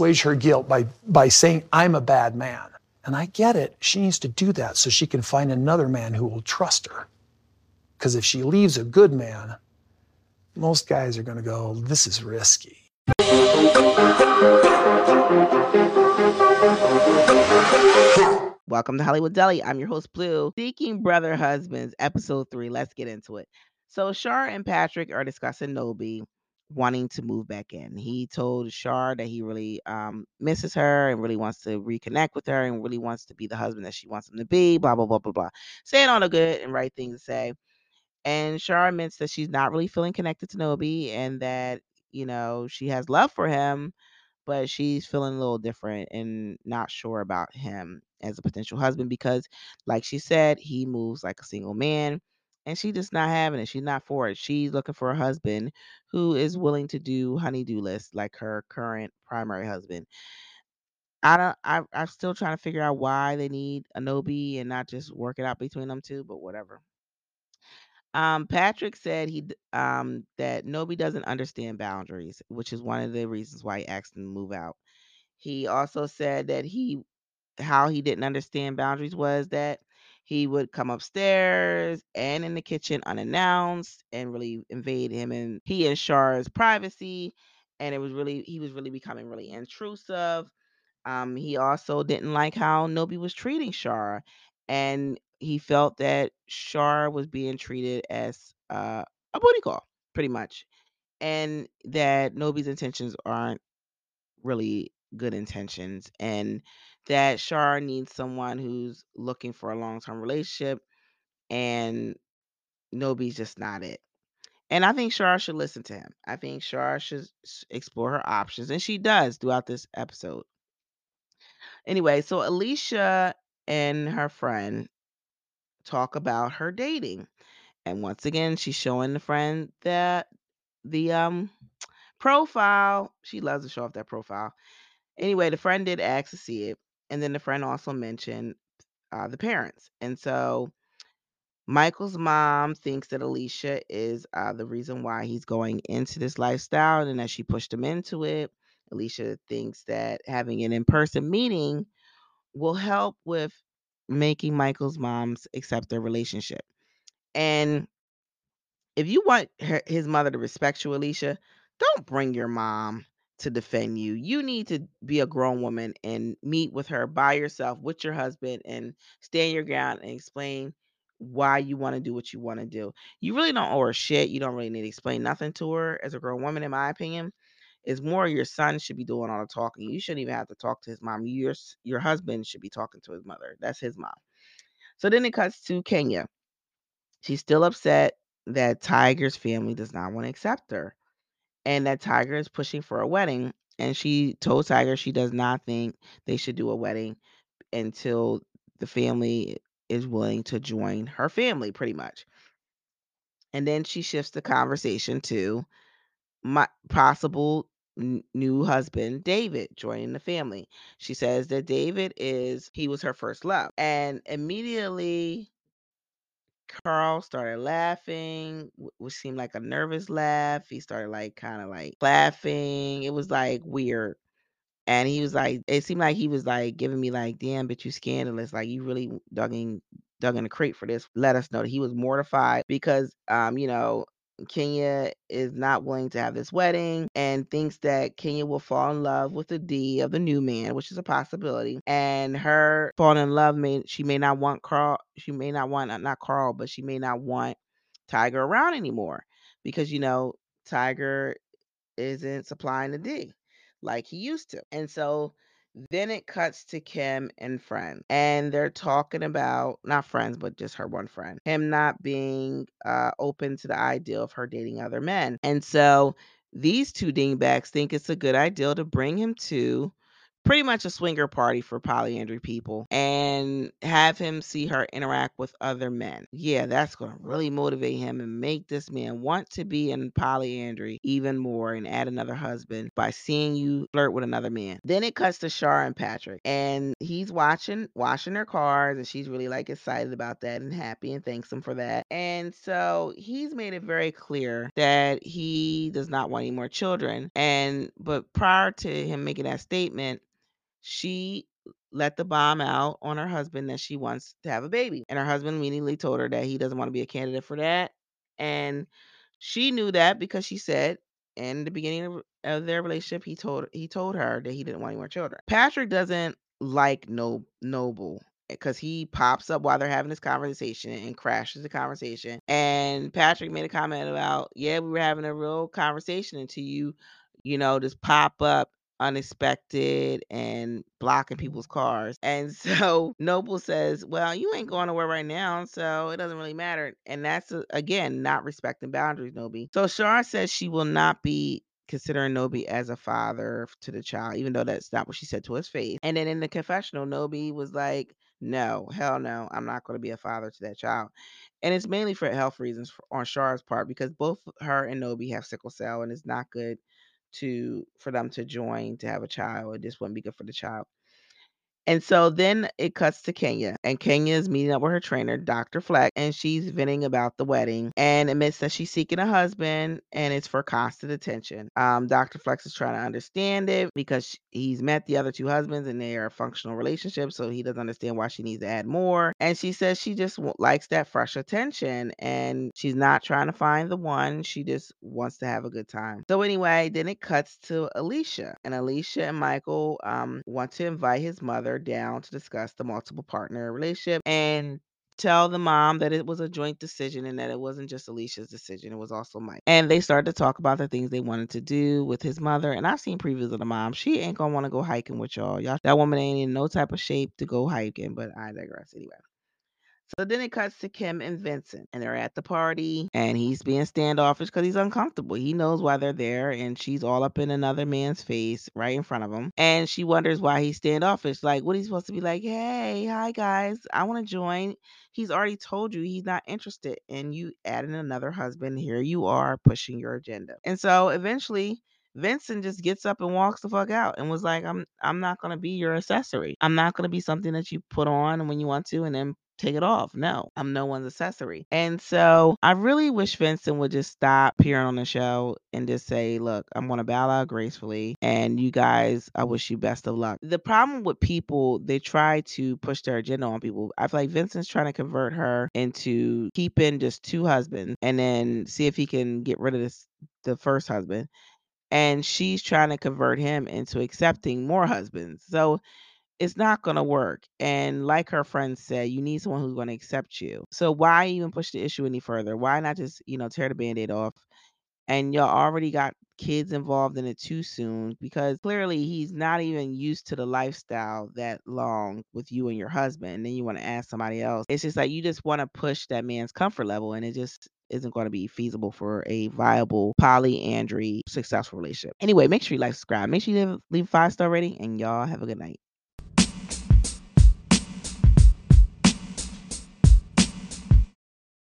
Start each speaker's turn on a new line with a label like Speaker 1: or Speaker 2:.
Speaker 1: assuage her guilt by, by saying, I'm a bad man. And I get it. She needs to do that so she can find another man who will trust her. Because if she leaves a good man, most guys are going to go, This is risky.
Speaker 2: Welcome to Hollywood Deli. I'm your host, Bleu. Seeking Brother Husbands, episode three. Let's get into it. So, Shar and Patrick are discussing Nobi wanting to move back in. He told Shar that he really um, misses her and really wants to reconnect with her and really wants to be the husband that she wants him to be, blah, blah, blah, blah, blah. Saying all the good and right things to say. And Shar admits that she's not really feeling connected to Nobi and that, you know, she has love for him, but she's feeling a little different and not sure about him as a potential husband because, like she said, he moves like a single man and she's just not having it. She's not for it. She's looking for a husband who is willing to do honeydew lists like her current primary husband. I don't. I, I'm still trying to figure out why they need a Nobi and not just work it out between them two. But whatever. Um, Patrick said he um that Nobi doesn't understand boundaries, which is one of the reasons why he asked him to move out. He also said that he how he didn't understand boundaries was that he would come upstairs and in the kitchen unannounced and really invade him and he and Shar's privacy. And it was really he was really becoming really intrusive. Um, he also didn't like how Nobi was treating Shar, and he felt that Shar was being treated as uh, a booty call, pretty much, and that Nobi's intentions aren't really good intentions, and that Shar needs someone who's looking for a long term relationship, and Nobi's just not it. And I think Shar should listen to him. I think Shar should explore her options, and she does throughout this episode. Anyway, so Alicia and her friend talk about her dating. And once again, she's showing the friend that the um profile. She loves to show off that profile. Anyway, the friend did ask to see it. And then the friend also mentioned uh, the parents. And so Michael's mom thinks that Alicia is uh, the reason why he's going into this lifestyle and that she pushed him into it. Alicia thinks that having an in person meeting will help with making Michael's moms accept their relationship. And if you want her, his mother to respect you, Alicia, don't bring your mom to defend you. You need to be a grown woman and meet with her by yourself with your husband and stand your ground and explain why you want to do what you want to do. You really don't owe her shit. You don't really need to explain nothing to her as a grown woman, in my opinion. It's more your son should be doing all the talking. You shouldn't even have to talk to his mom. Your your husband should be talking to his mother. That's his mom. So then it cuts to Kenya. She's still upset that Tiger's family does not want to accept her and that Tiger is pushing for a wedding. And she told Tiger she does not think they should do a wedding until the family is willing to join her family, pretty much. And then she shifts the conversation to my possible n- new husband, David, joining the family. She says that David is, he was her first love. And immediately Carl started laughing, which seemed like a nervous laugh. He started like kind of like laughing. It was like weird. And he was like, it seemed like he was like giving me like, damn, bitch, you scandalous. Like you really dug in, dug in the crate for this. Let us know that he was mortified because, um, you know, Kenya is not willing to have this wedding and thinks that Kenya will fall in love with the D of the new man, which is a possibility. And her falling in love may she may not want Carl, she may not want uh, not Carl, but she may not want Tiger around anymore because you know Tiger isn't supplying the D like he used to. And so then it cuts to Kim and friends, and they're talking about not friends, but just her one friend, him not being uh, open to the idea of her dating other men. And so these two dingbats think it's a good idea to bring him to pretty much a swinger party for polyandry people and have him see her interact with other men. Yeah, that's going to really motivate him and make this man want to be in polyandry even more and add another husband by seeing you flirt with another man. Then it cuts to Shar and Patrick and he's watching washing her cars and she's really like excited about that and happy and thanks him for that. And so he's made it very clear that he does not want any more children and but prior to him making that statement she let the bomb out on her husband that she wants to have a baby. And her husband immediately told her that he doesn't want to be a candidate for that. And she knew that because she said in the beginning of, of their relationship, he told he told her that he didn't want any more children. Patrick doesn't like no Noble eh, because he pops up while they're having this conversation and crashes the conversation. And Patrick made a comment about, yeah, we were having a real conversation until you, you know, just pop up unexpected and blocking people's cars. And so Noble says, Well, you ain't going nowhere right now, so it doesn't really matter. And that's, again, not respecting boundaries, Nobi. So Shar says she will not be considering Nobi as a father to the child, even though that's not what she said to his face. And then in the confessional, Nobi was like, No, hell no, I'm not going to be a father to that child. And it's mainly for health reasons on Shar's part because both her and Nobi have sickle cell, and it's not good to for them to join to have a child. It just wouldn't be good for the child. And so then it cuts to Kenya, and Kenya is meeting up with her trainer, Dr. Fleck, and she's venting about the wedding and admits that she's seeking a husband and it's for constant attention. Um, Dr. Fleck is trying to understand it because he's met the other two husbands and they are functional relationship, so he doesn't understand why she needs to add more. And she says she just likes that fresh attention and she's not trying to find the one, she just wants to have a good time. So, anyway, then it cuts to Alicia, and Alicia and Michael um, want to invite his mother down to discuss the multiple partner relationship and tell the mom that it was a joint decision and that it wasn't just Alicia's decision, it was also Mike. And they started to talk about the things they wanted to do with his mother. And I've seen previews of the mom. She ain't gonna want to go hiking with y'all. Y'all that woman ain't in no type of shape to go hiking, but I digress anyway. So then it cuts to Kim and Vincent, and they're at the party, and he's being standoffish because he's uncomfortable. He knows why they're there, and she's all up in another man's face right in front of him. And she wonders why he's standoffish. Like, what he's supposed to be like, hey, hi guys, I want to join. He's already told you he's not interested in you adding another husband. Here you are pushing your agenda. And so eventually, Vincent just gets up and walks the fuck out and was like, I'm I'm not gonna be your accessory. I'm not gonna be something that you put on when you want to and then take it off. No, I'm no one's accessory. And so I really wish Vincent would just stop appearing on the show and just say, look, I'm going to bow out gracefully. And you guys, I wish you best of luck. The problem with people, they try to push their agenda on people. I feel like Vincent's trying to convert her into keeping just two husbands and then see if he can get rid of this the first husband. And she's trying to convert him into accepting more husbands. So it's not going to work. And like her friend said, you need someone who's going to accept you. So why even push the issue any further? Why not just, you know, tear the band aid off? And y'all already got kids involved in it too soon because clearly he's not even used to the lifestyle that long with you and your husband. And then you want to ask somebody else. It's just like you just want to push that man's comfort level, and it just isn't going to be feasible for a viable polyandry successful relationship. Anyway, make sure you like, subscribe, make sure you leave, leave five star rating, and y'all have a good night.